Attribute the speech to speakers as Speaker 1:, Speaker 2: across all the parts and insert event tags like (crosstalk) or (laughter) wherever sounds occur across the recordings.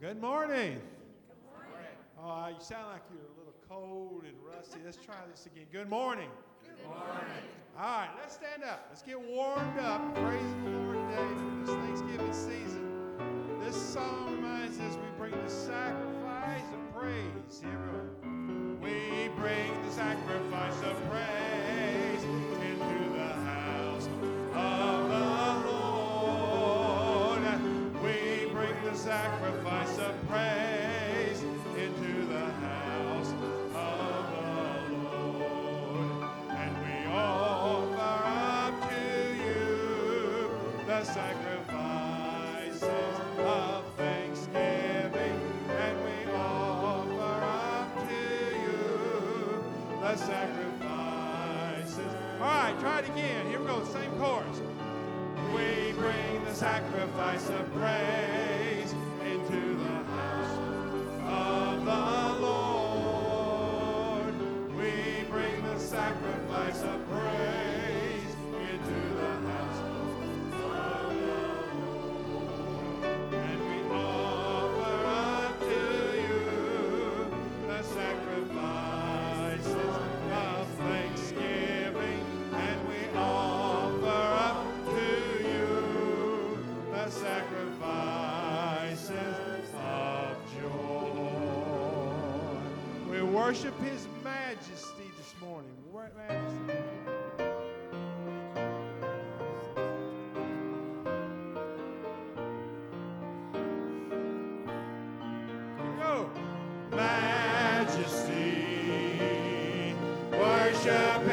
Speaker 1: Good morning. Good morning. Oh, you sound like you're a little cold and rusty. Let's try this again. Good morning. Good morning. All right, let's stand up. Let's get warmed up. Praise the Lord today for this Thanksgiving season. This song reminds us we bring the sacrifice of praise. Here we go. We bring the sacrifice of praise sacrifice of praise into the house of the Lord. We bring the sacrifice worship His majesty this morning. Majesty. Go. Majesty, worship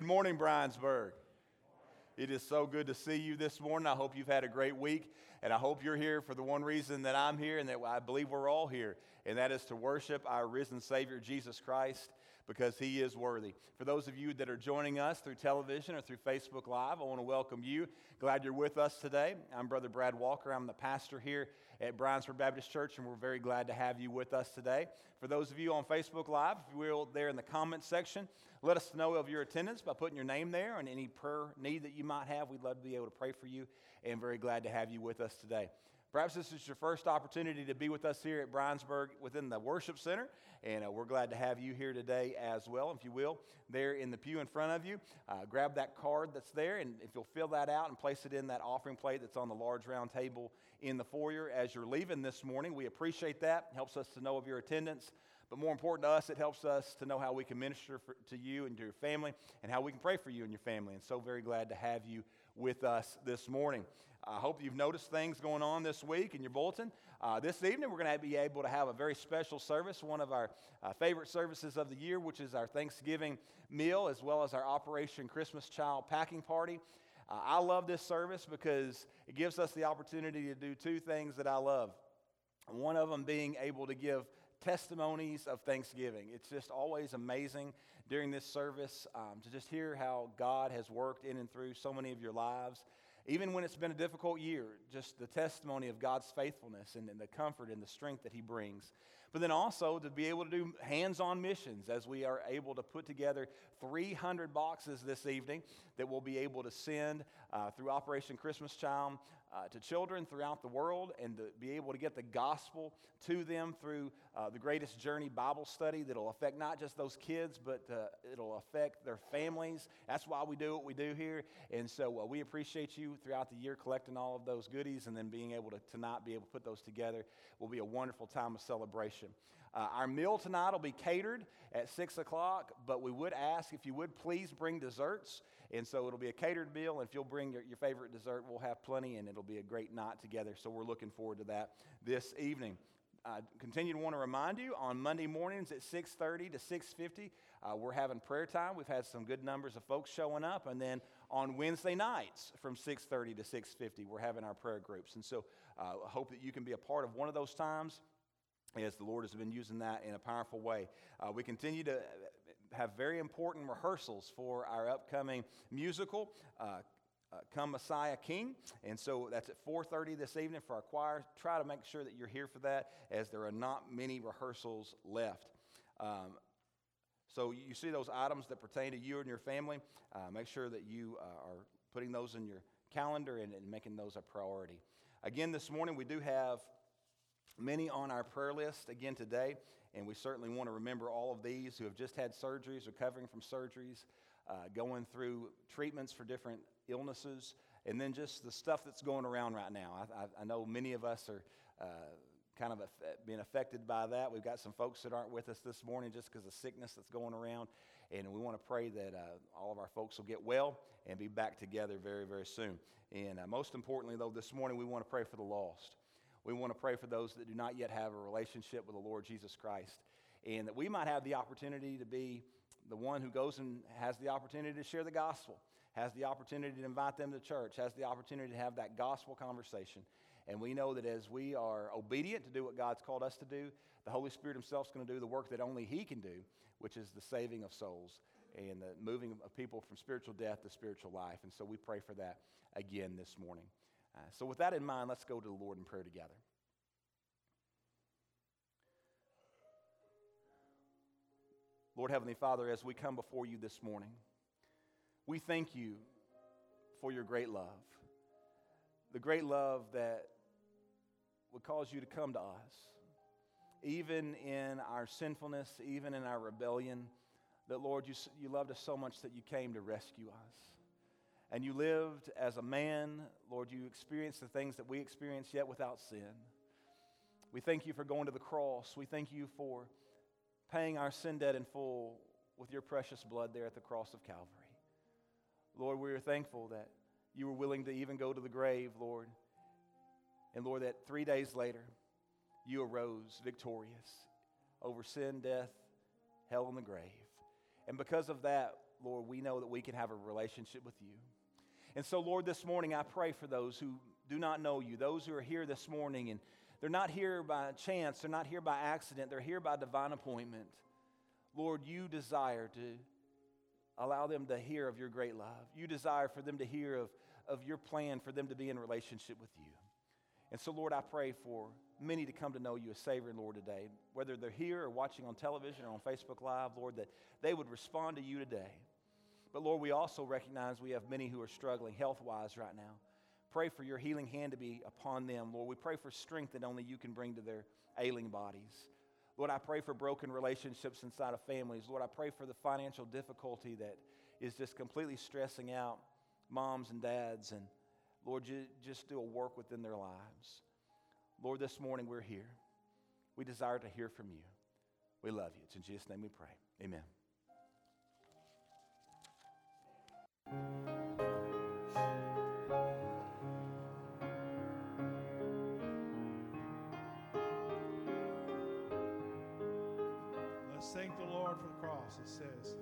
Speaker 2: Good morning, Bryansburg. It is so good to see you this morning. I hope you've had a great week, and I hope you're here for the one reason that I'm here and that I believe we're all here, and that is to worship our risen Savior, Jesus Christ, because he is worthy. For those of you that are joining us through television or through Facebook Live, I want to welcome you. Glad you're with us today. I'm Brother Brad Walker. I'm the pastor here at Bryansburg Baptist Church, and we're very glad to have you with us today. For those of you on Facebook Live, if you will, there in the comments section, let us know of your attendance by putting your name there and any prayer need that you might have. We'd love to be able to pray for you and very glad to have you with us today. Perhaps this is your first opportunity to be with us here at Bryansburg within the worship center, and uh, we're glad to have you here today as well. If you will, there in the pew in front of you, uh, grab that card that's there, and if you'll fill that out and place it in that offering plate that's on the large round table in the foyer as you're leaving this morning, we appreciate that. Helps us to know of your attendance. But more important to us, it helps us to know how we can minister for, to you and to your family and how we can pray for you and your family. And so very glad to have you with us this morning. I hope you've noticed things going on this week in your bulletin. Uh, this evening, we're going to be able to have a very special service, one of our uh, favorite services of the year, which is our Thanksgiving meal, as well as our Operation Christmas Child Packing Party. Uh, I love this service because it gives us the opportunity to do two things that I love. One of them being able to give testimonies of thanksgiving. It's just always amazing during this service um, to just hear how God has worked in and through so many of your lives. Even when it's been a difficult year, just the testimony of God's faithfulness and, and the comfort and the strength that He brings. But then also to be able to do hands on missions as we are able to put together 300 boxes this evening that we'll be able to send uh, through Operation Christmas Child uh, to children throughout the world and to be able to get the gospel to them through uh, the Greatest Journey Bible study that'll affect not just those kids, but uh, it'll affect their families. That's why we do what we do here. And so uh, we appreciate you throughout the year collecting all of those goodies and then being able to to not be able to put those together will be a wonderful time of celebration. Uh, our meal tonight will be catered at 6 o'clock, but we would ask if you would please bring desserts. And so it'll be a catered meal. And if you'll bring your, your favorite dessert, we'll have plenty, and it'll be a great night together. So we're looking forward to that this evening. I continue to want to remind you on Monday mornings at 6:30 to 6:50, uh, we're having prayer time. We've had some good numbers of folks showing up, and then on Wednesday nights from 6:30 to 6:50, we're having our prayer groups. And so uh, I hope that you can be a part of one of those times as the Lord has been using that in a powerful way. Uh, we continue to have very important rehearsals for our upcoming musical. Uh, uh, Come Messiah King, and so that's at 4:30 this evening for our choir. Try to make sure that you're here for that, as there are not many rehearsals left. Um, so you see those items that pertain to you and your family. Uh, make sure that you uh, are putting those in your calendar and, and making those a priority. Again, this morning we do have many on our prayer list again today, and we certainly want to remember all of these who have just had surgeries, recovering from surgeries, uh, going through treatments for different illnesses, and then just the stuff that's going around right now. I, I, I know many of us are uh, kind of being affected by that. We've got some folks that aren't with us this morning just because of sickness that's going around, and we want to pray that uh, all of our folks will get well and be back together very, very soon. And uh, most importantly, though, this morning we want to pray for the lost. We want to pray for those that do not yet have a relationship with the Lord Jesus Christ, and that we might have the opportunity to be the one who goes and has the opportunity to share the gospel, has the opportunity to invite them to church, has the opportunity to have that gospel conversation. And we know that as we are obedient to do what God's called us to do, the Holy Spirit Himself is going to do the work that only He can do, which is the saving of souls and the moving of people from spiritual death to spiritual life. And so we pray for that again this morning. Uh, so, with that in mind, let's go to the Lord in prayer together. Lord Heavenly Father, as we come before you this morning, we thank you for your great love. The great love that would cause you to come to us, even in our sinfulness, even in our rebellion. That, Lord, you, you loved us so much that you came to rescue us and you lived as a man. Lord, you experienced the things that we experience yet without sin. We thank you for going to the cross. We thank you for paying our sin debt in full with your precious blood there at the cross of Calvary. Lord, we are thankful that you were willing to even go to the grave, Lord. And Lord, that three days later, you arose victorious over sin, death, hell, and the grave. And because of that, Lord, we know that we can have a relationship with you. And so, Lord, this morning I pray for those who do not know you, those who are here this morning and they're not here by chance, they're not here by accident, they're here by divine appointment. Lord, you desire to allow them to hear of your great love. You desire for them to hear of, of your plan for them to be in relationship with you. And so, Lord, I pray for many to come to know you as Savior and Lord today, whether they're here or watching on television or on Facebook Live, Lord, that they would respond to you today. But Lord, we also recognize we have many who are struggling health wise right now. Pray for your healing hand to be upon them, Lord. We pray for strength that only you can bring to their ailing bodies. Lord, I pray for broken relationships inside of families. Lord, I pray for the financial difficulty that is just completely stressing out moms and dads. And Lord, you just do a work within their lives. Lord, this morning we're here. We desire to hear from you. We love you. It's in Jesus' name we pray. Amen.
Speaker 1: Let's thank the Lord for the cross. It says,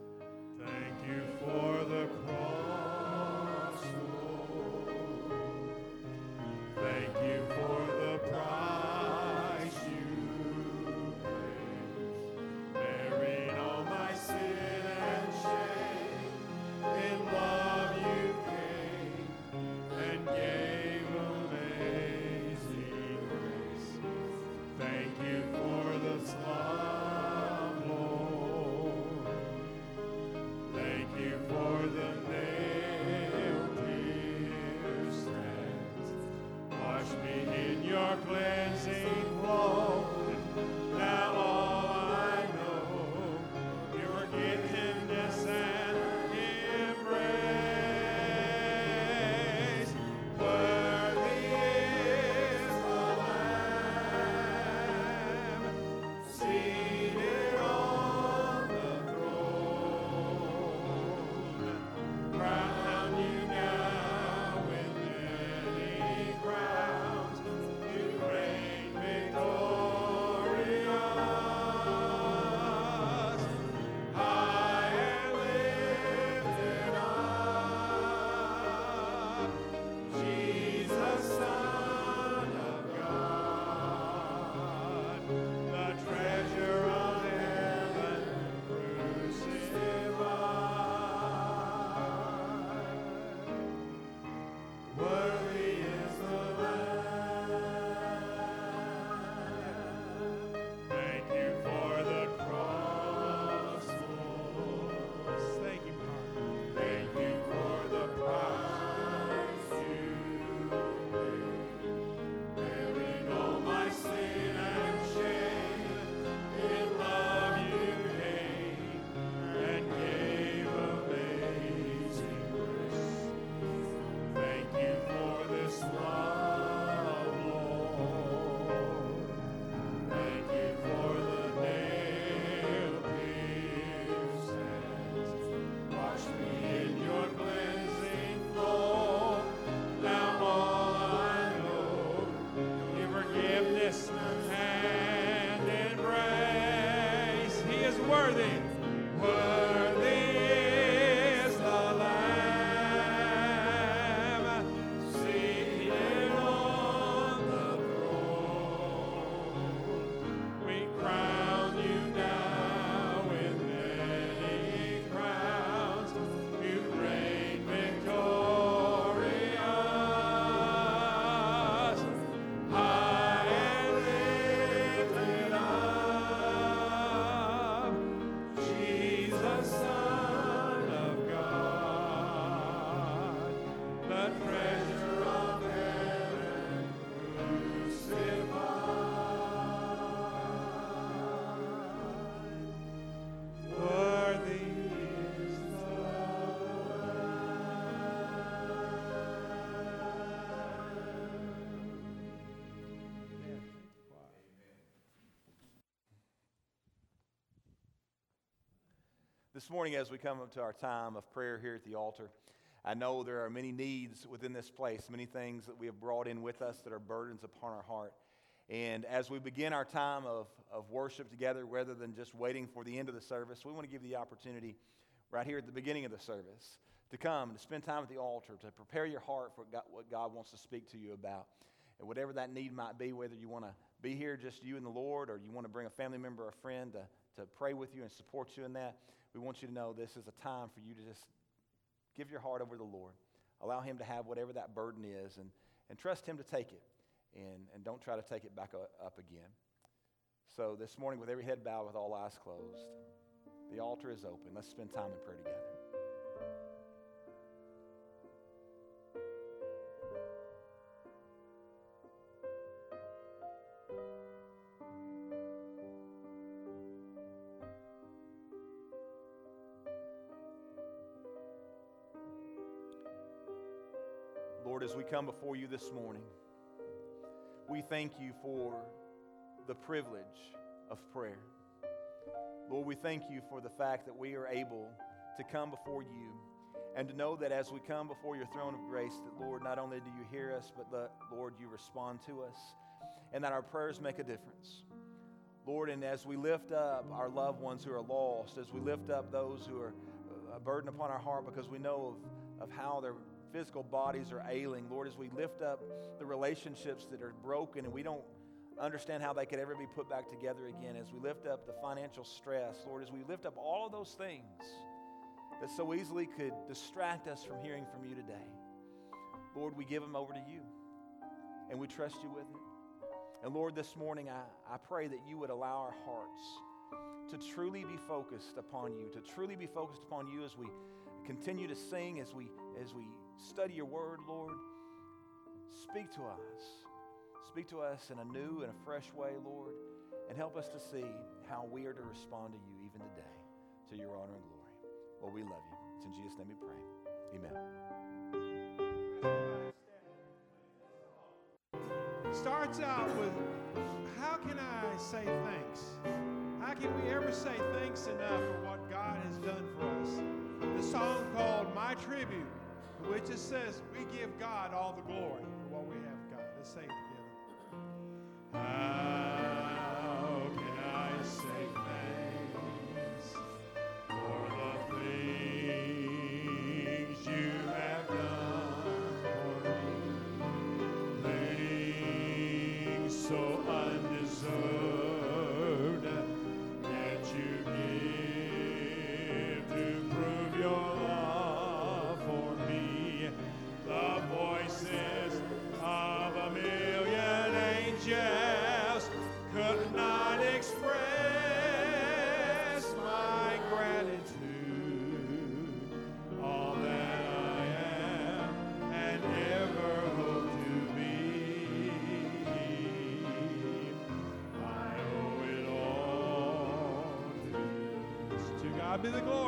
Speaker 1: This
Speaker 2: morning, as we come up to our time of prayer here at the altar, I know there are many needs within this place, many things that we have brought in with us that are burdens upon our heart. And as we begin our time of, of worship together, rather than just waiting for the end of the service, we want to give the opportunity right here at the beginning of the service to come, and to spend time at the altar, to prepare your heart for what God wants to speak to you about. And whatever that need might be, whether you want to be here just you and the Lord, or you want to bring a family member or a friend to, to pray with you and support you in that, we want you to know this is a time for you to just give your heart over to the Lord. Allow Him to have whatever that burden is and, and trust Him to take it. And, and don't try to take it back up again. So, this morning, with every head bowed, with all eyes closed, the altar is open. Let's spend time in prayer together. As we come before you this morning, we thank you for the privilege of prayer. Lord, we thank you for the fact that we are able to come before you and to know that as we come before your throne of grace, that Lord, not only do you hear us, but that, Lord, you respond to us and that our prayers make a difference. Lord, and as we lift up our loved ones who are lost, as we lift up those who are a burden upon our heart because we know of, of how their physical bodies are ailing, Lord, as we lift up the relationships that are broken and we don't understand how they could ever be put back together again, as we lift up the financial stress, Lord, as we lift up all of those things that so easily could distract us from hearing from you today, Lord, we give them over to you and we trust you with it. And Lord, this morning I, I pray that you would allow our hearts to truly be focused upon you, to truly be focused upon you as we continue to sing, as we, as we study your word, Lord. Speak to us. Speak to us in a new and a fresh way, Lord, and help us to see how we are to respond to you even today, to your honor and glory. Well, we love you. It's in Jesus' name we pray.
Speaker 1: Amen. Starts out with, how can I say thanks? How can we ever say thanks enough for what God has done for us? The song called My Tribute, which it says, we give God all the glory for what we have God. Let's say it together. How God be the glory.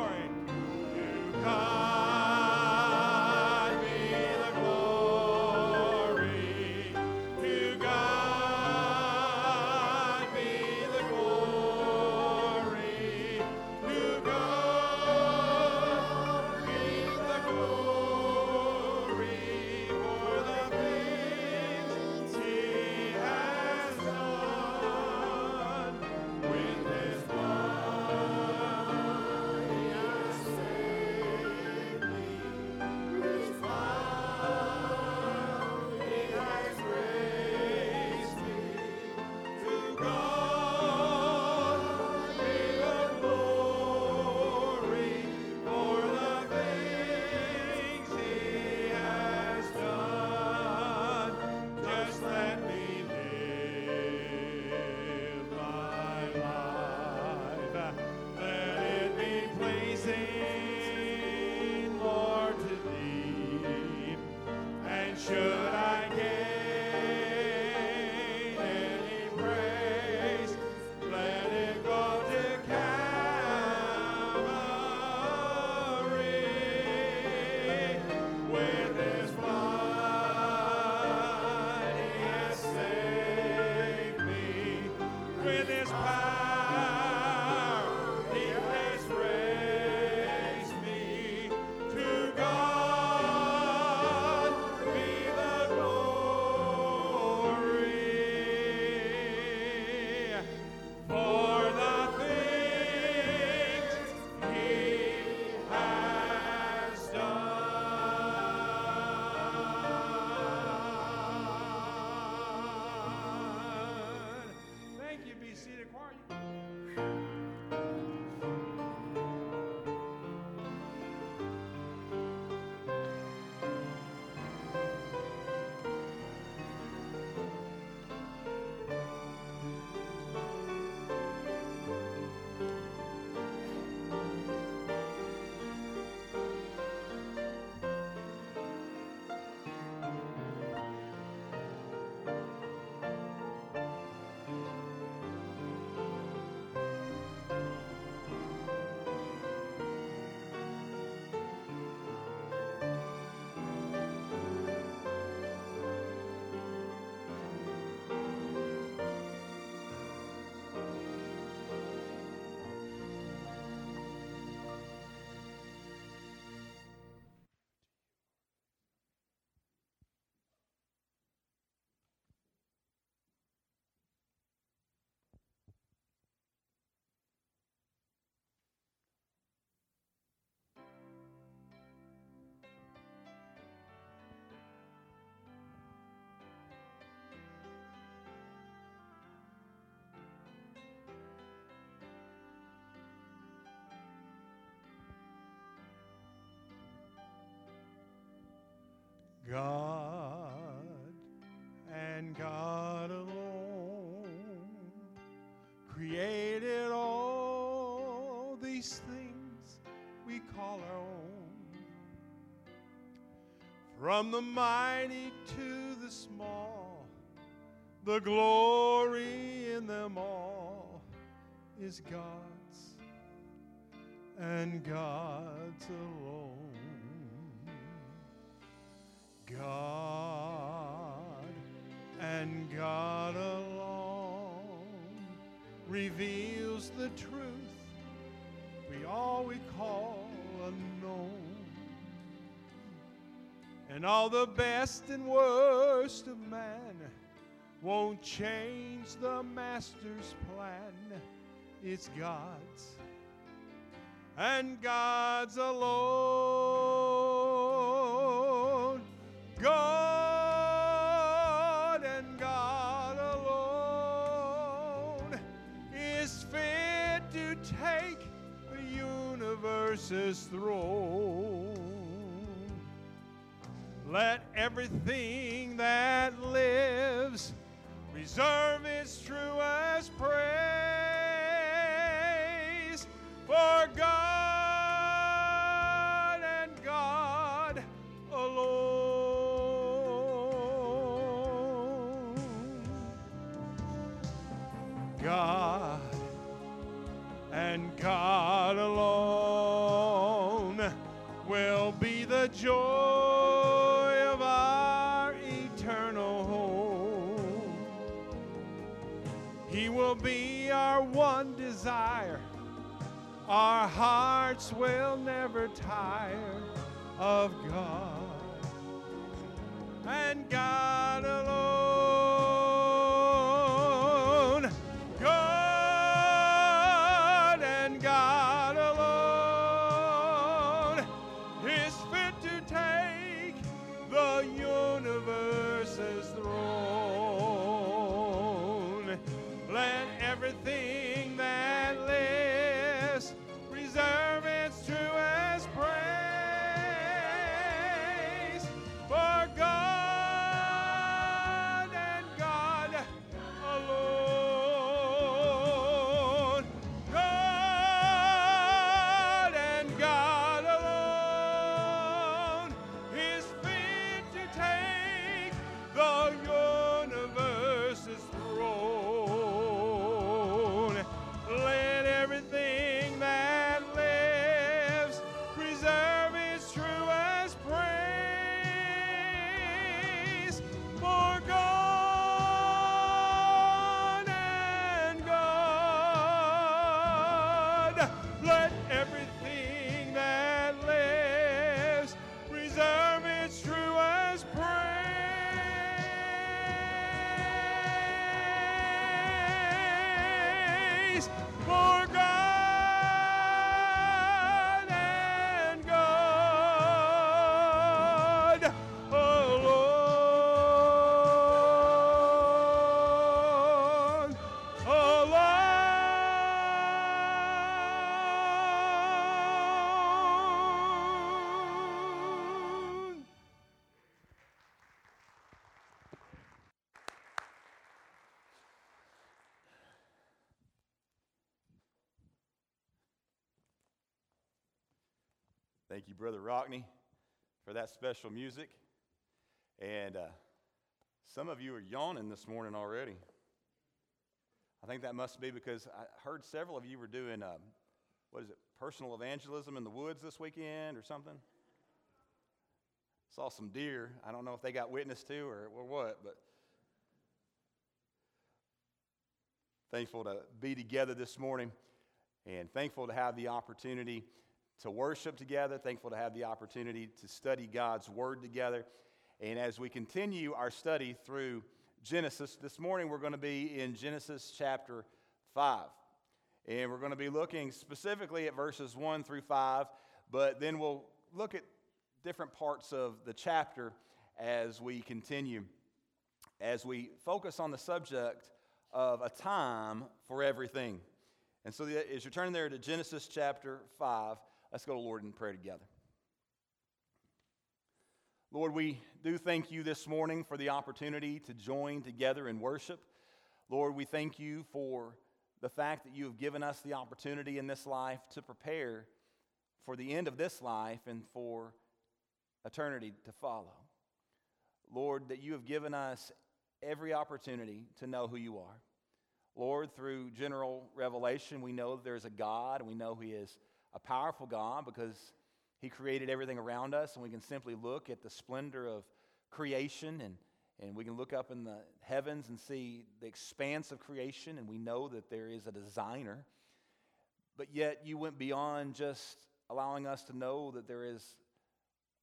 Speaker 1: God and God alone created all these things we call our own. From the mighty to the small, the glory in them all is God's and God's alone. God and God alone reveals the truth we all we call unknown. And all the best and worst of man won't change the master's plan. It's God's and God's alone. God and God alone is fit to take the universe's throne. Let everything that lives reserve
Speaker 2: Thank you, Brother Rockney, for that special music. And uh, some of you are yawning this morning already. I think that must be because I heard several of you were doing, um, what is it, personal evangelism in the woods this weekend or something. Saw some deer. I don't know if they got witness to or, or what, but thankful to be together this morning and thankful to have the opportunity to worship together, thankful to have the opportunity to study God's Word together. And as we continue our study through Genesis, this morning we're going to be in Genesis chapter 5. And we're going to be looking specifically at verses 1 through 5, but then we'll look at different parts of the chapter as we continue, as we focus on the subject of a time for everything. And so, as you're turning there to Genesis chapter 5, let's go to Lord in prayer together. Lord, we do thank you this morning for the opportunity to join together in worship. Lord, we thank you for the fact that you have given us the opportunity in this life to prepare for the end of this life and for eternity to follow. Lord, that you have given us every opportunity to know who you are. Lord, through general revelation, we know there's a God and we know He is a powerful God because He created everything around us, and we can simply look at the splendor of creation and, and we can look up in the heavens and see the expanse of creation, and we know that there is a designer. But yet, you went beyond just allowing us to know that there is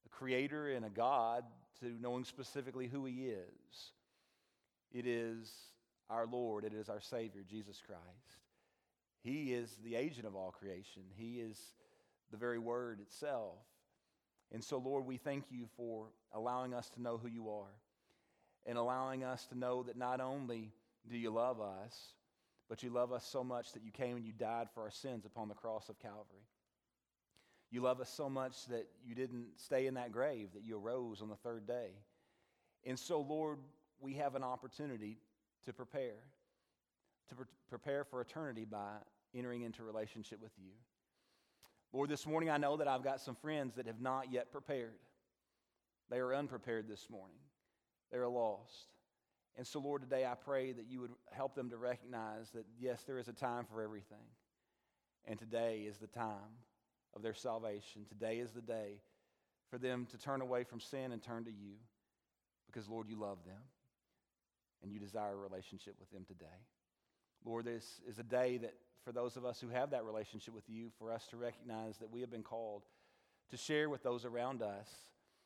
Speaker 2: a creator and a God to knowing specifically who He is. It is our Lord, it is our Savior, Jesus Christ. He is the agent of all creation, He is the very Word itself. And so, Lord, we thank you for allowing us to know who you are and allowing us to know that not only do you love us, but you love us so much that you came and you died for our sins upon the cross of Calvary. You love us so much that you didn't stay in that grave, that you arose on the third day. And so, Lord, we have an opportunity to prepare, to pre- prepare for eternity by entering into relationship with you. Lord, this morning I know that I've got some friends that have not yet prepared. They are unprepared this morning, they are lost. And so, Lord, today I pray that you would help them to recognize that, yes, there is a time for everything. And today is the time of their salvation. Today is the day for them to turn away from sin and turn to you because, Lord, you love them and you desire a relationship with them today. Lord, this is a day that for those of us who have that relationship with you, for us to recognize that we have been called to share with those around us,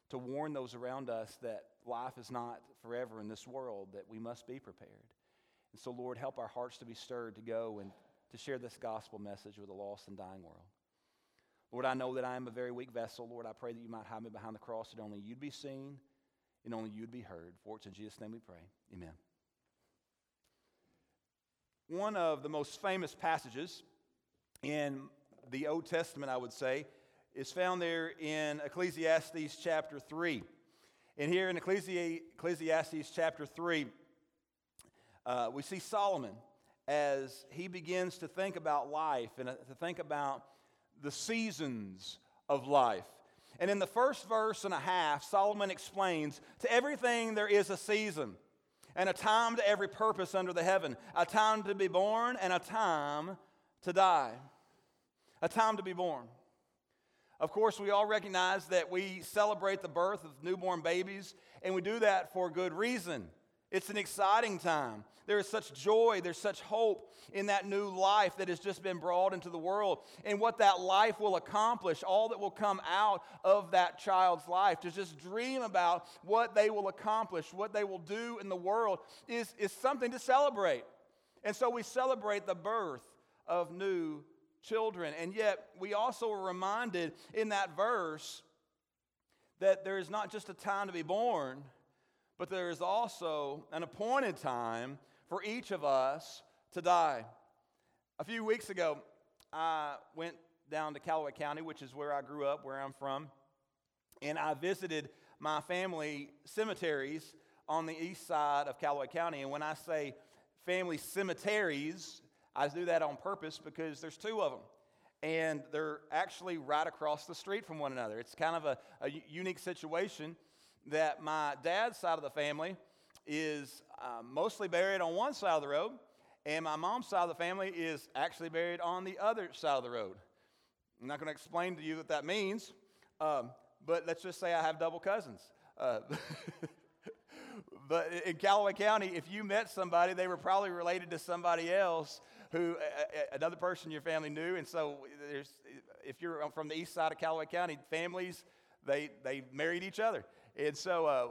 Speaker 2: to warn those around us that life is not forever in this world, that we must be prepared. And so, Lord, help our hearts to be stirred to go and to share this gospel message with a lost and dying world. Lord, I know that I am a very weak vessel. Lord, I pray that you might hide me behind the cross, that only you'd be seen and only you'd be heard. For it's in Jesus' name we pray. Amen. One of the most famous passages in the Old Testament, I would say, is found there in Ecclesiastes chapter 3. And here in Ecclesiastes chapter 3, uh, we see Solomon as he begins to think about life and uh, to think about the seasons of life. And in the first verse and a half, Solomon explains to everything there is a season and a time to every purpose under the heaven, a time to be born and a time to die. A time to be born. Of course, we all recognize that we celebrate the birth of newborn babies, and we do that for good reason. It's an exciting time. There is such joy, there's such hope in that new life that has just been brought into the world and what that life will accomplish, all that will come out of that child's life. To just dream about what they will accomplish, what they will do in the world is, is something to celebrate. And so we celebrate the birth of new children. And yet, we also are reminded in that verse that there is not just a time to be born but there is also an appointed time for each of us to die. A few weeks ago, I went down to Callaway County, which is where I grew up, where I'm from, and I visited my family cemeteries on the east side of Callaway County. And when I say family cemeteries, I do that on purpose because there's two of them. And they're actually right across the street from one another. It's kind of a, a unique situation that my dad's side of the family is uh, mostly buried on one side of the road, and my mom's side of the family is actually buried on the other side of the road. I'm not going to explain to you what that means, um, but let's just say I have double cousins. Uh, (laughs) but in Callaway County, if you met somebody, they were probably related to somebody else who another person your family knew. And so, there's, if you're from the east side of Callaway County, families they they married each other. And so uh,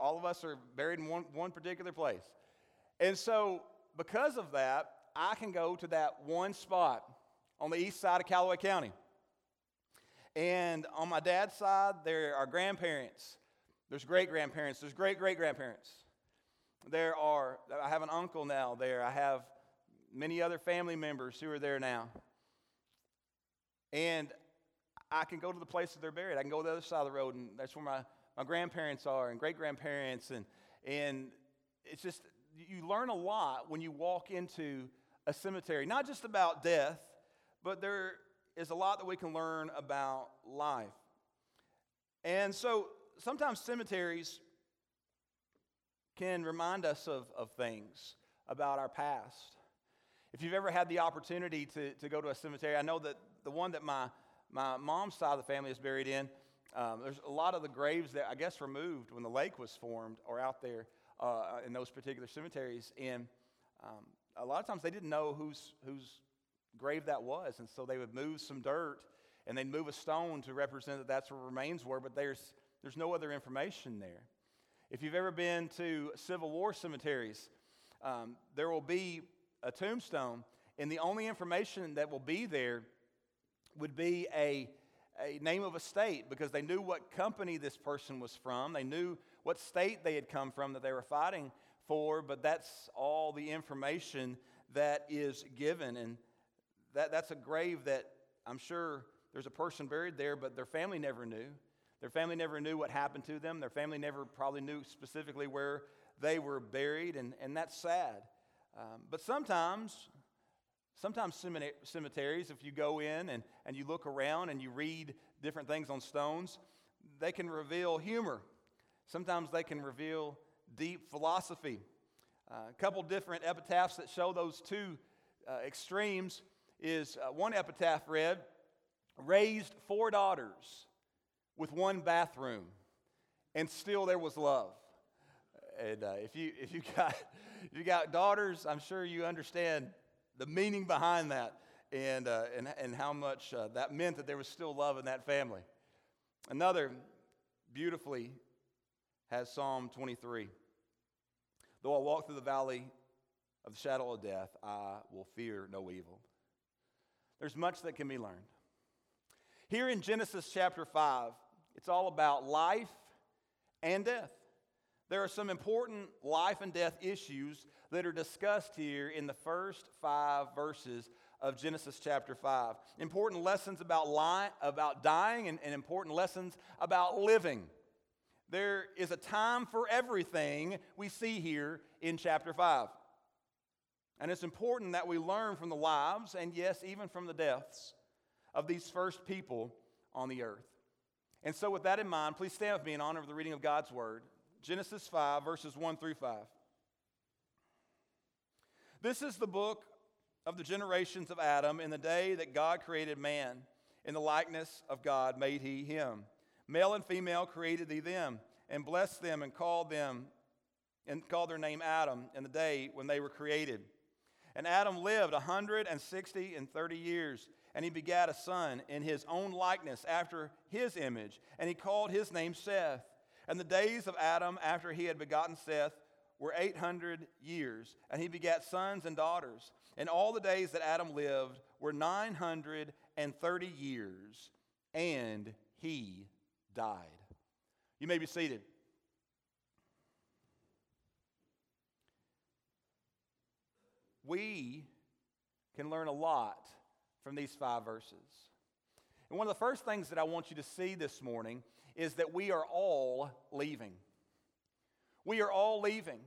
Speaker 2: all of us are buried in one, one particular place. And so, because of that, I can go to that one spot on the east side of Calloway County. And on my dad's side, there are grandparents. There's great grandparents. There's great great grandparents. There are, I have an uncle now there. I have many other family members who are there now. And I can go to the place that they're buried. I can go to the other side of the road, and that's where my my grandparents are and great grandparents. And, and it's just, you learn a lot when you walk into a cemetery, not just about death, but there is a lot that we can learn about life. And so sometimes cemeteries can remind us of, of things about our past. If you've ever had the opportunity to, to go to a cemetery, I know that the one that my, my mom's side of the family is buried in, um, there's a lot of the graves that I guess were moved when the lake was formed or out there uh, in those particular cemeteries. And um, a lot of times they didn't know whose, whose grave that was. And so they would move some dirt and they'd move a stone to represent that that's where remains were, but there's, there's no other information there. If you've ever been to Civil War cemeteries, um, there will be a tombstone, and the only information that will be there would be a, a name of a state because they knew what company this person was from. They knew what state they had come from that they were fighting for, but that's all the information that is given. And that, that's a grave that I'm sure there's a person buried there, but their family never knew. Their family never knew what happened to them. Their family never probably knew specifically where they were buried, and, and that's sad. Um, but sometimes, sometimes cemeteries, if you go in and, and you look around and you read different things on stones, they can reveal humor. Sometimes they can reveal deep philosophy. Uh, a couple different epitaphs that show those two uh, extremes is uh, one epitaph read, raised four daughters with one bathroom, and still there was love. And uh, if, you, if, you (laughs) got, if you got daughters, I'm sure you understand the meaning behind that and, uh, and, and how much uh, that meant that there was still love in that family. Another beautifully has Psalm 23. Though I walk through the valley of the shadow of death, I will fear no evil. There's much that can be learned. Here in Genesis chapter 5, it's all about life and death. There are some important life and death issues that are discussed here in the first five verses of Genesis chapter 5. Important lessons about, li- about dying and, and important lessons about living. There is a time for everything we see here in chapter 5. And it's important that we learn from the lives, and yes, even from the deaths, of these first people on the earth. And so, with that in mind, please stand with me in honor of the reading of God's word. Genesis 5, verses 1 through 5. This is the book of the generations of Adam in the day that God created man. In the likeness of God made he him. Male and female created he them, and blessed them and called them and called their name Adam in the day when they were created. And Adam lived a hundred and sixty and thirty years and he begat a son in his own likeness after his image, and he called his name Seth. And the days of Adam after he had begotten Seth were 800 years, and he begat sons and daughters. And all the days that Adam lived were 930 years, and he died. You may be seated. We can learn a lot from these five verses. And one of the first things that I want you to see this morning is that we are all leaving. We are all leaving.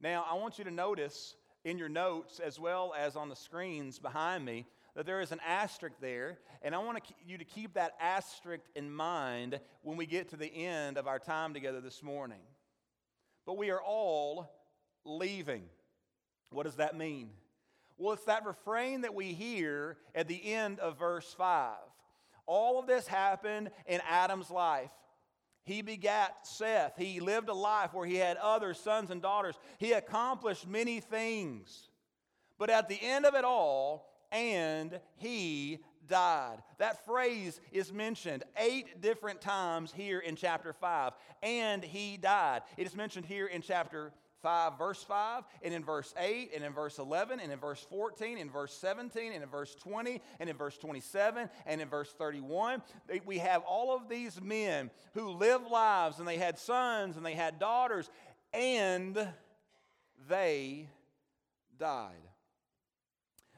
Speaker 2: Now, I want you to notice in your notes as well as on the screens behind me that there is an asterisk there, and I want you to keep that asterisk in mind when we get to the end of our time together this morning. But we are all leaving. What does that mean? Well, it's that refrain that we hear at the end of verse 5. All of this happened in Adam's life. He begat Seth. He lived a life where he had other sons and daughters. He accomplished many things. But at the end of it all, and he died. That phrase is mentioned eight different times here in chapter 5. And he died. It is mentioned here in chapter 5, verse 5, and in verse 8, and in verse 11, and in verse 14, in verse 17, and in verse 20, and in verse 27, and in verse 31. We have all of these men who lived lives, and they had sons, and they had daughters, and they died.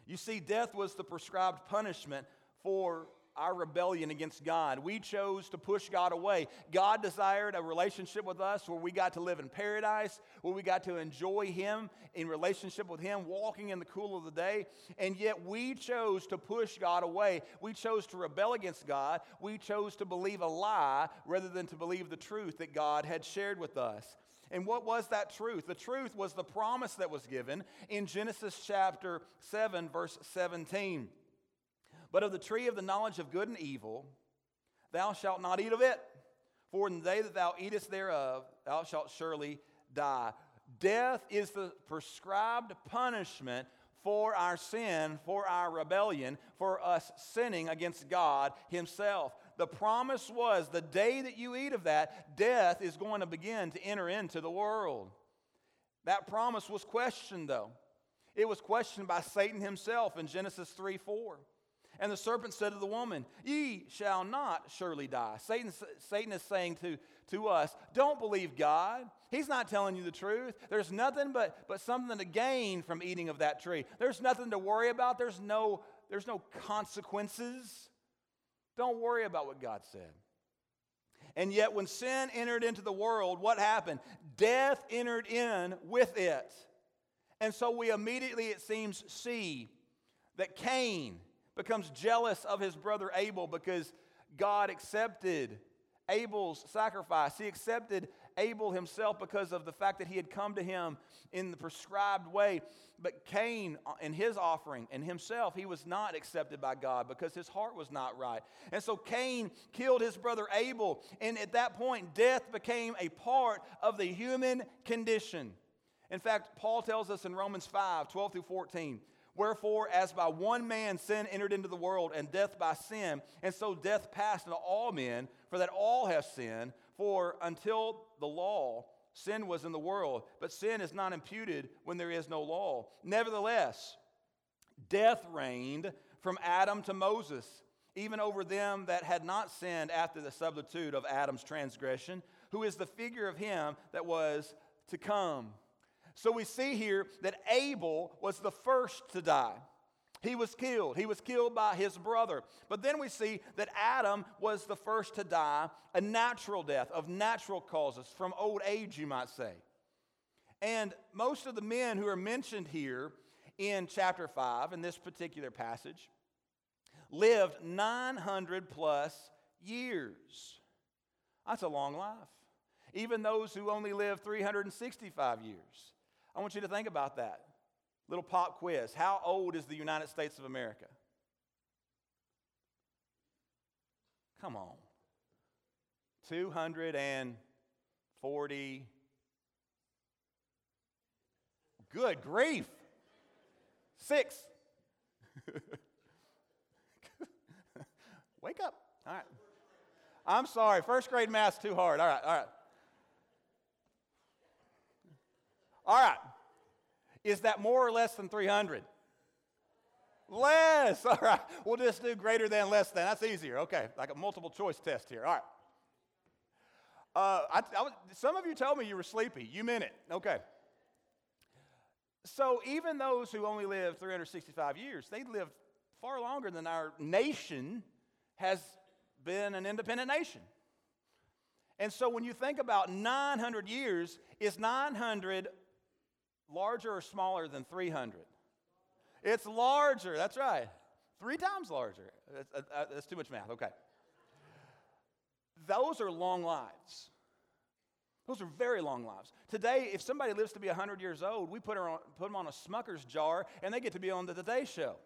Speaker 2: You see, death was the prescribed punishment for our rebellion against God. We chose to push God away. God desired a relationship with us where we got to live in paradise, where we got to enjoy Him in relationship with Him, walking in the cool of the day. And yet we chose to push God away. We chose to rebel against God. We chose to believe a lie rather than to believe the truth that God had shared with us. And what was that truth? The truth was the promise that was given in Genesis chapter 7, verse 17. But of the tree of the knowledge of good and evil, thou shalt not eat of it, for in the day that thou eatest thereof, thou shalt surely die. Death is the prescribed punishment for our sin, for our rebellion, for us sinning against God Himself. The promise was the day that you eat of that, death is going to begin to enter into the world. That promise was questioned, though. It was questioned by Satan himself in Genesis 3 4. And the serpent said to the woman, Ye shall not surely die. Satan, Satan is saying to, to us, Don't believe God. He's not telling you the truth. There's nothing but, but something to gain from eating of that tree. There's nothing to worry about. There's no, there's no consequences. Don't worry about what God said. And yet, when sin entered into the world, what happened? Death entered in with it. And so we immediately, it seems, see that Cain becomes jealous of his brother Abel because God accepted Abel's sacrifice. He accepted Abel himself because of the fact that he had come to him in the prescribed way. But Cain, in his offering and himself, he was not accepted by God because his heart was not right. And so Cain killed his brother Abel. And at that point, death became a part of the human condition. In fact, Paul tells us in Romans 5 12 through 14 Wherefore, as by one man sin entered into the world, and death by sin, and so death passed into all men, for that all have sinned. For until the law, sin was in the world, but sin is not imputed when there is no law. Nevertheless, death reigned from Adam to Moses, even over them that had not sinned after the substitute of Adam's transgression, who is the figure of him that was to come. So we see here that Abel was the first to die. He was killed. He was killed by his brother. But then we see that Adam was the first to die a natural death of natural causes, from old age, you might say. And most of the men who are mentioned here in chapter 5, in this particular passage, lived 900 plus years. That's a long life. Even those who only lived 365 years. I want you to think about that. Little pop quiz. How old is the United States of America? Come on. 240. Good grief. Six. (laughs) Wake up. All right. I'm sorry. First grade math's too hard. All right, all right. All right. Is that more or less than 300? Less. (laughs) All right. We'll just do greater than, less than. That's easier. Okay. Like a multiple choice test here. All right. Uh, I, I some of you told me you were sleepy. You meant it. Okay. So even those who only live 365 years, they lived far longer than our nation has been an independent nation. And so when you think about 900 years, is 900 larger or smaller than 300? It's larger, that's right. Three times larger. That's, uh, uh, that's too much math, okay. Those are long lives. Those are very long lives. Today, if somebody lives to be 100 years old, we put, her on, put them on a Smucker's jar and they get to be on the Today Show.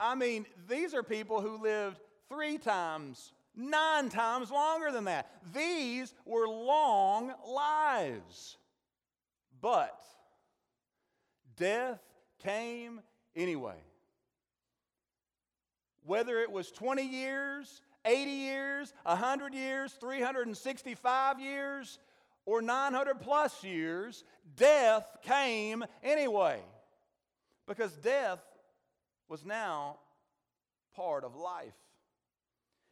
Speaker 2: I mean, these are people who lived three times, nine times longer than that. These were long lives. But death came anyway. Whether it was 20 years, 80 years, 100 years, 365 years, or 900 plus years, death came anyway. Because death was now part of life.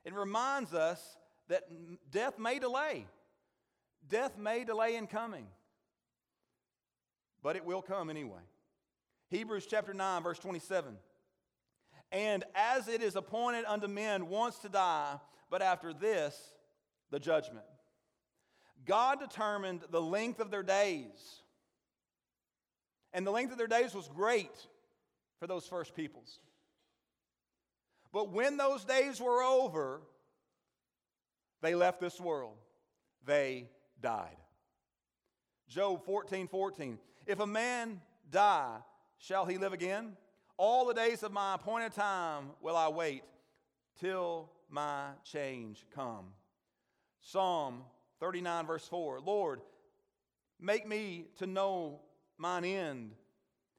Speaker 2: It reminds us that death may delay. Death may delay in coming but it will come anyway. Hebrews chapter 9, verse 27. And as it is appointed unto men once to die, but after this, the judgment. God determined the length of their days. And the length of their days was great for those first peoples. But when those days were over, they left this world. They died. Job 14 14. If a man die, shall he live again? All the days of my appointed time will I wait till my change come. Psalm 39, verse 4 Lord, make me to know mine end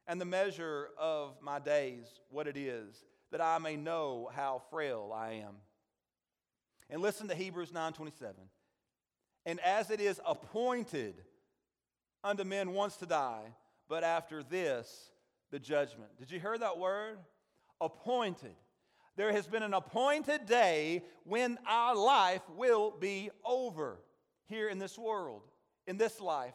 Speaker 2: and the measure of my days, what it is, that I may know how frail I am. And listen to Hebrews 9:27. And as it is appointed unto men once to die, but after this the judgment. Did you hear that word? Appointed. There has been an appointed day when our life will be over here in this world, in this life.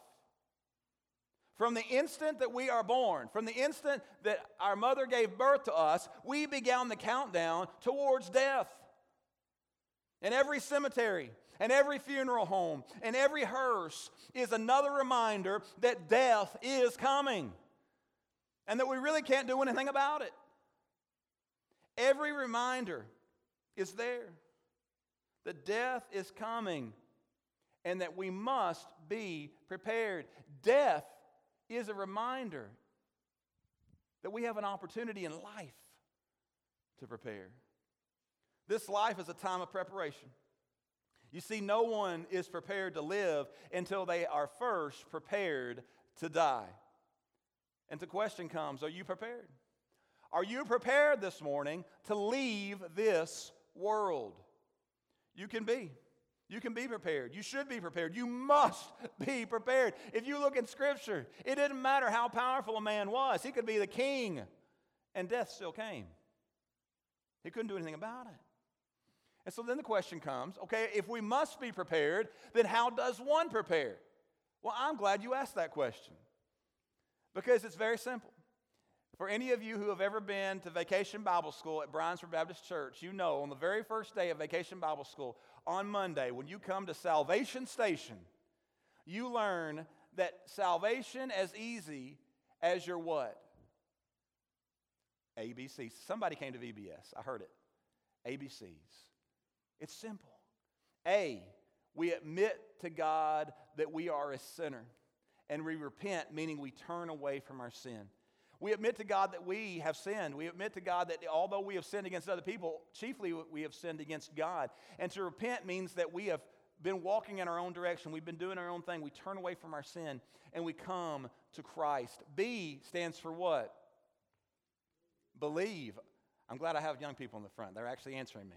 Speaker 2: From the instant that we are born, from the instant that our mother gave birth to us, we began the countdown towards death. In every cemetery, and every funeral home, and every hearse is another reminder that death is coming and that we really can't do anything about it. Every reminder is there that death is coming and that we must be prepared. Death is a reminder that we have an opportunity in life to prepare. This life is a time of preparation. You see, no one is prepared to live until they are first prepared to die. And the question comes Are you prepared? Are you prepared this morning to leave this world? You can be. You can be prepared. You should be prepared. You must be prepared. If you look in Scripture, it didn't matter how powerful a man was, he could be the king, and death still came. He couldn't do anything about it. And so then the question comes okay, if we must be prepared, then how does one prepare? Well, I'm glad you asked that question. Because it's very simple. For any of you who have ever been to Vacation Bible School at Briensburg Baptist Church, you know on the very first day of Vacation Bible School, on Monday, when you come to Salvation Station, you learn that salvation as easy as your what? ABC. Somebody came to VBS. I heard it. ABCs. It's simple. A, we admit to God that we are a sinner and we repent, meaning we turn away from our sin. We admit to God that we have sinned. We admit to God that although we have sinned against other people, chiefly we have sinned against God. And to repent means that we have been walking in our own direction. We've been doing our own thing. We turn away from our sin and we come to Christ. B stands for what? Believe. I'm glad I have young people in the front. They're actually answering me.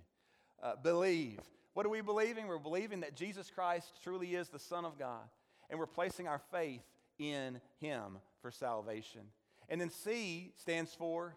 Speaker 2: Uh, believe. What are we believing? We're believing that Jesus Christ truly is the Son of God and we're placing our faith in Him for salvation. And then C stands for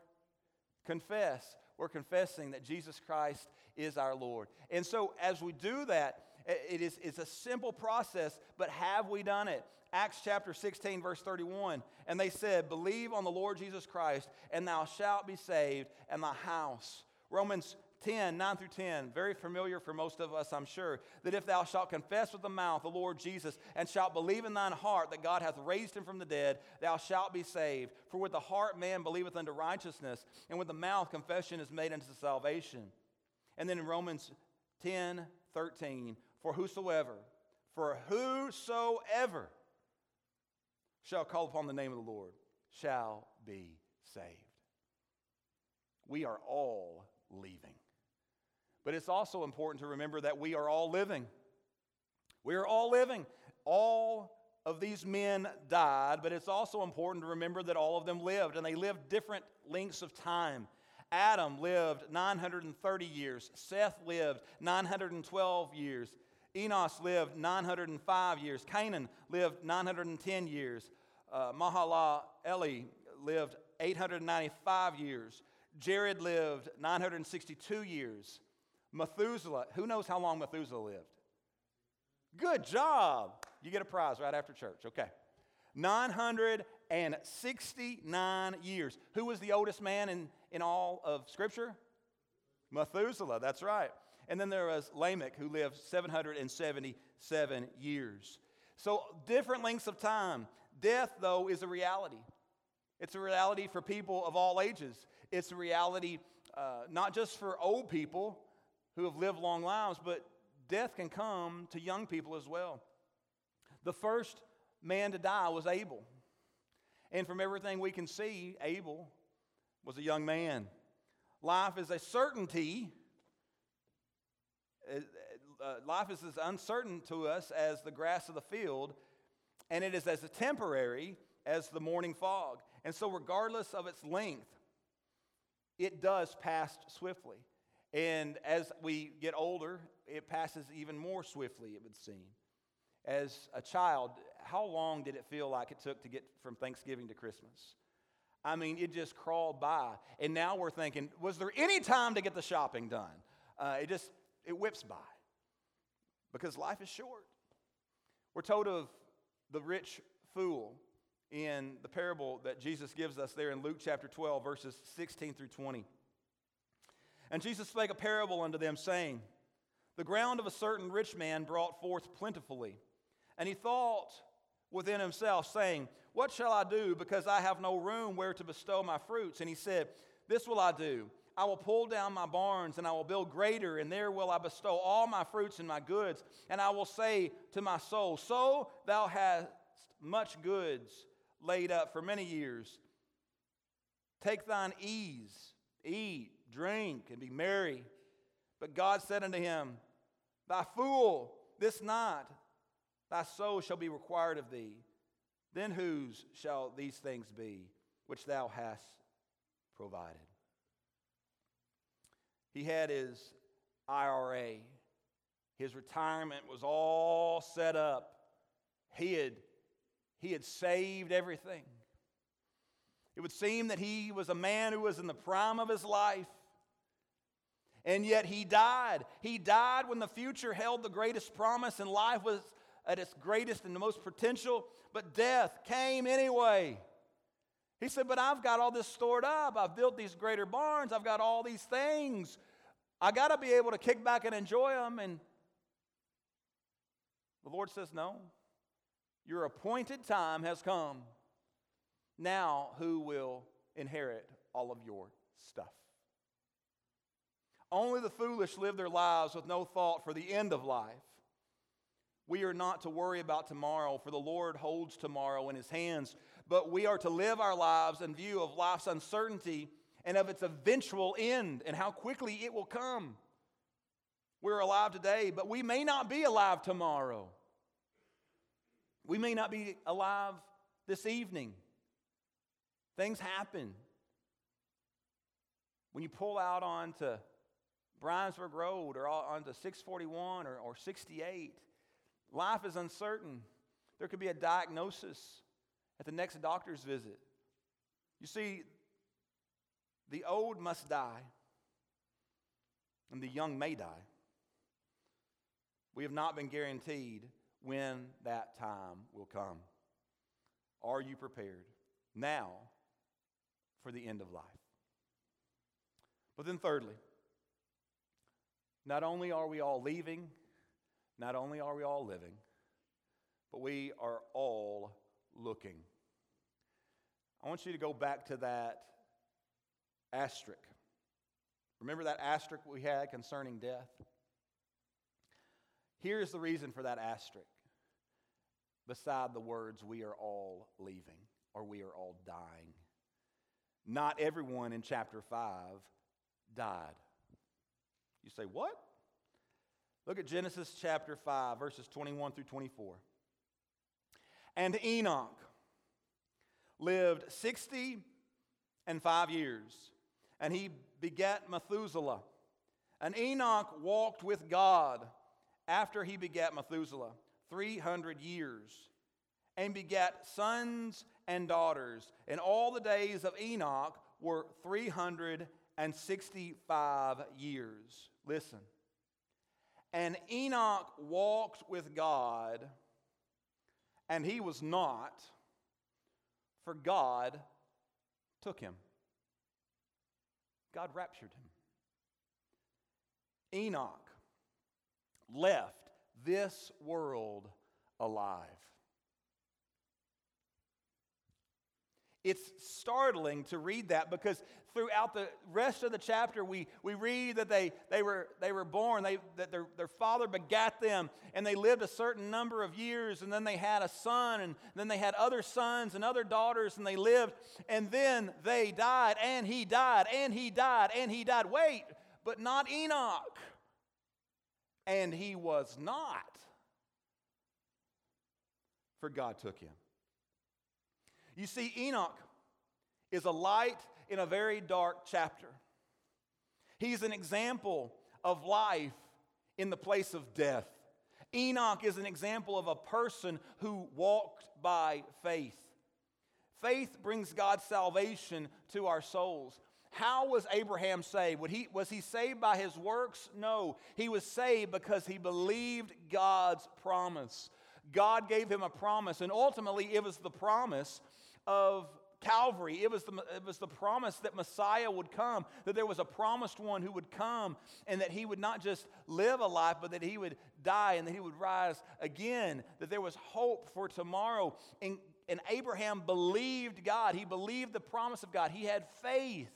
Speaker 2: confess. We're confessing that Jesus Christ is our Lord. And so as we do that, it is it's a simple process, but have we done it? Acts chapter 16, verse 31. And they said, Believe on the Lord Jesus Christ, and thou shalt be saved, and thy house. Romans 10, 9 through 10, very familiar for most of us, I'm sure, that if thou shalt confess with the mouth the Lord Jesus and shalt believe in thine heart that God hath raised him from the dead, thou shalt be saved. For with the heart man believeth unto righteousness, and with the mouth confession is made unto salvation. And then in Romans 10, 13, for whosoever, for whosoever shall call upon the name of the Lord shall be saved. We are all leaving. But it's also important to remember that we are all living. We are all living. All of these men died, but it's also important to remember that all of them lived, and they lived different lengths of time. Adam lived 930 years, Seth lived 912 years, Enos lived 905 years, Cainan lived 910 years, uh, lived 895 years, Jared lived 962 years. Methuselah, who knows how long Methuselah lived? Good job. You get a prize right after church. Okay. 969 years. Who was the oldest man in, in all of Scripture? Methuselah, that's right. And then there was Lamech, who lived 777 years. So, different lengths of time. Death, though, is a reality. It's a reality for people of all ages. It's a reality uh, not just for old people who have lived long lives, but death can come to young people as well. The first man to die was Abel. And from everything we can see, Abel was a young man. Life is a certainty. Uh, uh, life is as uncertain to us as the grass of the field, and it is as temporary as the morning fog. And so, regardless of its length, it does pass swiftly. And as we get older, it passes even more swiftly, it would seem. As a child, how long did it feel like it took to get from Thanksgiving to Christmas? I mean, it just crawled by. And now we're thinking, was there any time to get the shopping done? Uh, it just, it whips by because life is short. We're told of the rich fool in the parable that Jesus gives us there in Luke chapter 12, verses 16 through 20. And Jesus spake a parable unto them, saying, The ground of a certain rich man brought forth plentifully. And he thought within himself, saying, What shall I do, because I have no room where to bestow my fruits? And he said, This will I do. I will pull down my barns, and I will build greater, and there will I bestow all my fruits and my goods. And I will say to my soul, So thou hast much goods laid up for many years. Take thine ease, eat, drink, and be merry. But God said unto him, Thy fool, this night thy soul shall be required of thee. Then whose shall these things be which thou hast provided? He had his IRA. His retirement was all set up. He had, he had saved everything. It would seem that he was a man who was in the prime of his life. And yet he died. He died when the future held the greatest promise and life was at its greatest and the most potential, but death came anyway. He said, But I've got all this stored up. I've built these greater barns. I've got all these things. I got to be able to kick back and enjoy them. And the Lord says, No. Your appointed time has come. Now, who will inherit all of your stuff? Only the foolish live their lives with no thought for the end of life. We are not to worry about tomorrow, for the Lord holds tomorrow in his hands. But we are to live our lives in view of life's uncertainty and of its eventual end and how quickly it will come. We're alive today, but we may not be alive tomorrow. We may not be alive this evening. Things happen. When you pull out onto Briensburg Road or onto 641 or, or 68, life is uncertain. There could be a diagnosis at the next doctor's visit. You see, the old must die, and the young may die. We have not been guaranteed when that time will come. Are you prepared now for the end of life? But then, thirdly, not only are we all leaving, not only are we all living, but we are all looking. I want you to go back to that asterisk. Remember that asterisk we had concerning death? Here's the reason for that asterisk beside the words, we are all leaving or we are all dying. Not everyone in chapter 5 died. You say, what? Look at Genesis chapter 5, verses 21 through 24. And Enoch lived 60 and 5 years, and he begat Methuselah. And Enoch walked with God after he begat Methuselah 300 years, and begat sons and daughters. And all the days of Enoch were 365 years. Listen. And Enoch walked with God, and he was not, for God took him. God raptured him. Enoch left this world alive. It's startling to read that because throughout the rest of the chapter, we, we read that they, they, were, they were born, they, that their, their father begat them, and they lived a certain number of years, and then they had a son, and then they had other sons and other daughters, and they lived, and then they died, and he died, and he died, and he died. Wait, but not Enoch. And he was not, for God took him. You see, Enoch is a light in a very dark chapter. He's an example of life in the place of death. Enoch is an example of a person who walked by faith. Faith brings God's salvation to our souls. How was Abraham saved? He, was he saved by his works? No. He was saved because he believed God's promise. God gave him a promise, and ultimately it was the promise of Calvary. It was, the, it was the promise that Messiah would come, that there was a promised one who would come, and that he would not just live a life, but that he would die and that he would rise again, that there was hope for tomorrow. And, and Abraham believed God, he believed the promise of God, he had faith,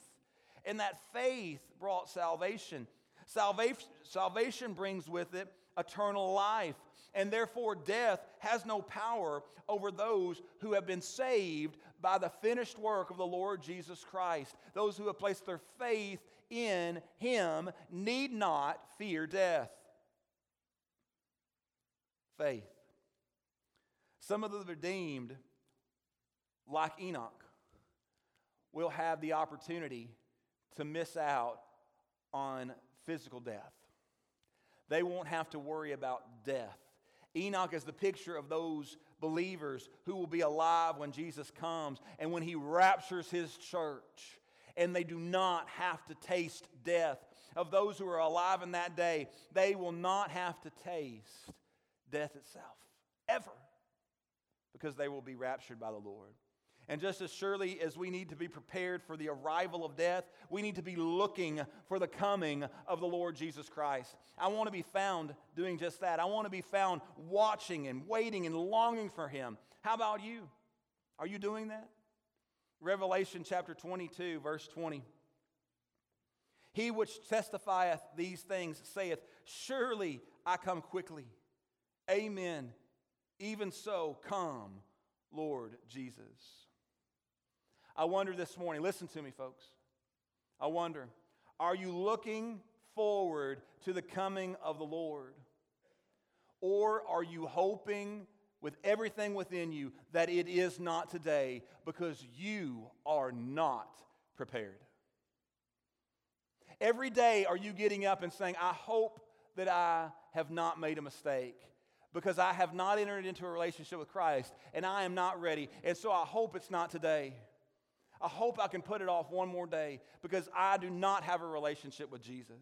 Speaker 2: and that faith brought salvation. Salvation, salvation brings with it eternal life and therefore death has no power over those who have been saved by the finished work of the Lord Jesus Christ. Those who have placed their faith in Him need not fear death. Faith. Some of the redeemed, like Enoch, will have the opportunity to miss out on physical death. They won't have to worry about death. Enoch is the picture of those believers who will be alive when Jesus comes and when he raptures his church. And they do not have to taste death. Of those who are alive in that day, they will not have to taste death itself, ever, because they will be raptured by the Lord. And just as surely as we need to be prepared for the arrival of death, we need to be looking for the coming of the Lord Jesus Christ. I want to be found doing just that. I want to be found watching and waiting and longing for Him. How about you? Are you doing that? Revelation chapter 22, verse 20. He which testifieth these things saith, Surely I come quickly. Amen. Even so, come, Lord Jesus. I wonder this morning, listen to me, folks. I wonder, are you looking forward to the coming of the Lord? Or are you hoping with everything within you that it is not today because you are not prepared? Every day, are you getting up and saying, I hope that I have not made a mistake? Because I have not entered into a relationship with Christ and I am not ready. And so I hope it's not today. I hope I can put it off one more day because I do not have a relationship with Jesus.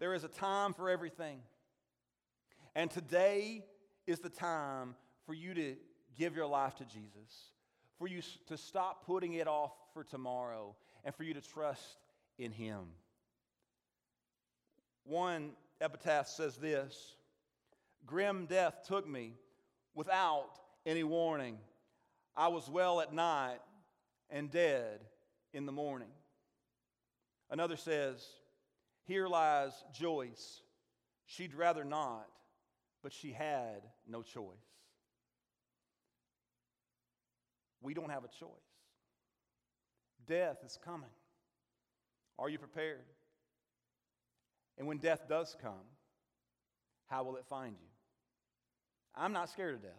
Speaker 2: There is a time for everything. And today is the time for you to give your life to Jesus, for you to stop putting it off for tomorrow, and for you to trust in Him. One epitaph says this Grim death took me without any warning. I was well at night and dead in the morning. Another says, Here lies Joyce. She'd rather not, but she had no choice. We don't have a choice. Death is coming. Are you prepared? And when death does come, how will it find you? I'm not scared of death.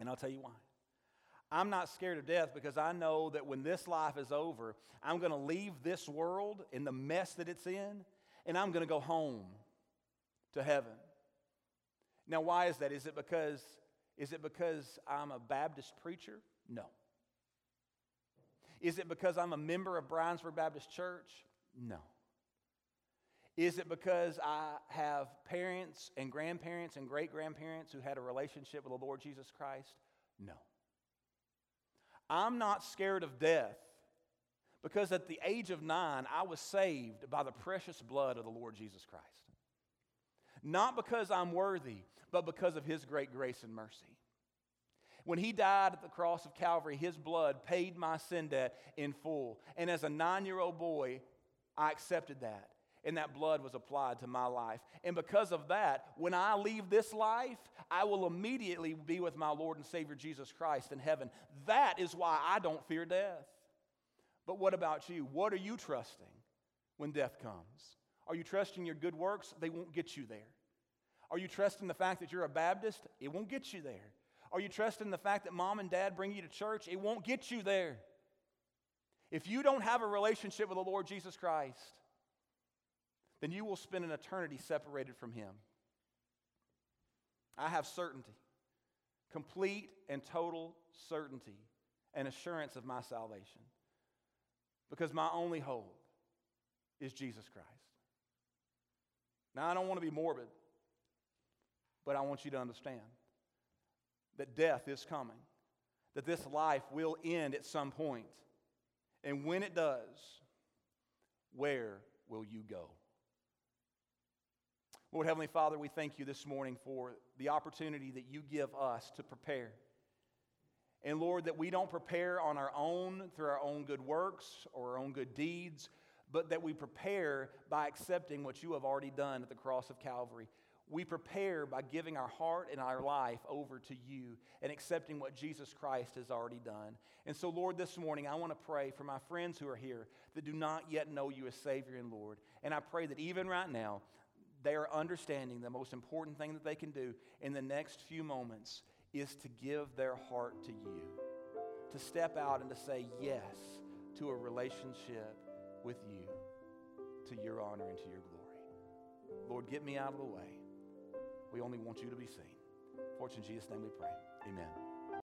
Speaker 2: And I'll tell you why. I'm not scared of death because I know that when this life is over, I'm going to leave this world in the mess that it's in, and I'm going to go home to heaven. Now, why is that? Is it because is it because I'm a Baptist preacher? No. Is it because I'm a member of Briensburg Baptist Church? No. Is it because I have parents and grandparents and great grandparents who had a relationship with the Lord Jesus Christ? No. I'm not scared of death Because at the age of nine, I was saved by the precious blood of the Lord Jesus Christ. Not because I'm worthy, but because of His great grace and mercy. When He died at the cross of Calvary, His blood paid my sin debt in full. And as a nine year old boy, I accepted that. And that blood was applied to my life. And because of that, when I leave this life, I will immediately be with my Lord and Savior Jesus Christ in heaven. That is why I don't fear death. But what about you? What are you trusting when death comes? Are you trusting your good works? They won't get you there. Are you trusting the fact that you're a Baptist? It won't get you there. Are you trusting the fact that mom and dad bring you to church? It won't get you there. If you don't have a relationship with the Lord Jesus Christ, then you will spend an eternity separated from Him. I have certainty, complete and total certainty and assurance of my salvation because my only hope is Jesus Christ. Now, I don't want to be morbid, but I want you to understand that death is coming, that this life will end at some point. And when it does, where will you go? Lord Heavenly Father, we thank you this morning for the opportunity that you give us to prepare. And Lord, that we don't prepare on our own through our own good works or our own good deeds, but that we prepare by accepting what you have already done at the cross of Calvary. We prepare by giving our heart and our life over to you and accepting what Jesus Christ has already done. And so, Lord, this morning I want to pray for my friends who are here that do not yet know you as Savior and Lord. And I pray that even right now, they are understanding the most important thing that they can do in the next few moments is to give their heart to you, to step out and to say yes to a relationship with you, to your honor and to your glory. Lord, get me out of the way. We only want you to be seen. For in Jesus' name we pray. Amen.